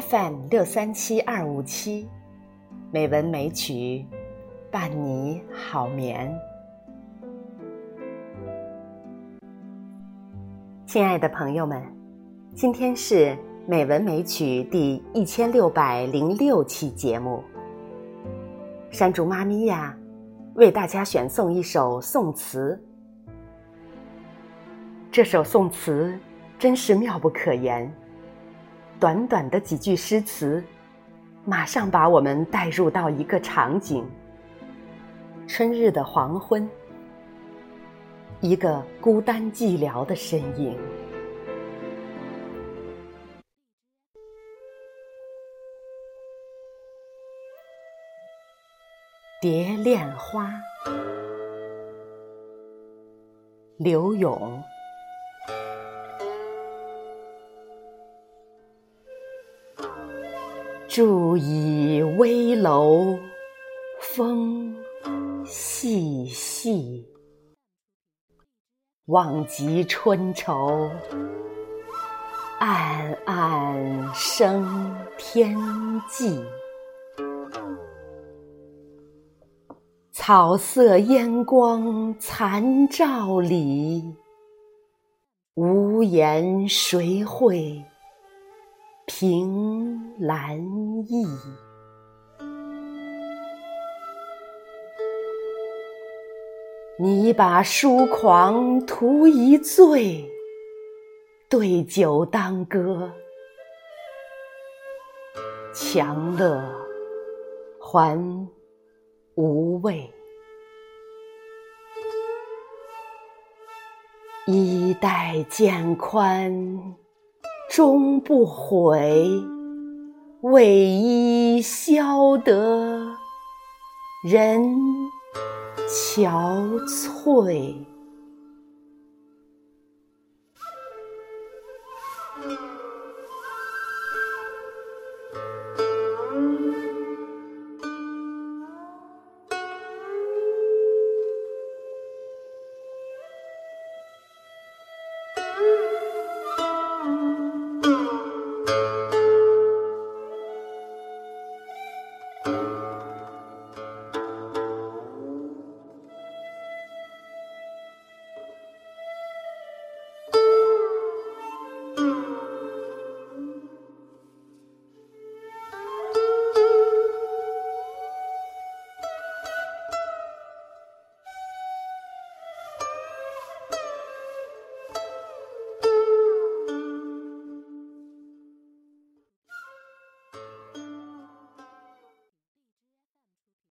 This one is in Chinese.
FM 六三七二五七，美文美曲，伴你好眠。亲爱的朋友们，今天是美文美曲第一千六百零六期节目。山竹妈咪呀，为大家选送一首宋词。这首宋词真是妙不可言。短短的几句诗词，马上把我们带入到一个场景：春日的黄昏，一个孤单寂寥的身影。蝶恋花，刘永。住倚危楼，风细细，望极春愁，暗暗生天际。草色烟光残照里，无言谁会？凭兰意，你把疏狂图一醉，对酒当歌，强乐还无味。衣带渐宽。终不悔，为伊消得人憔悴。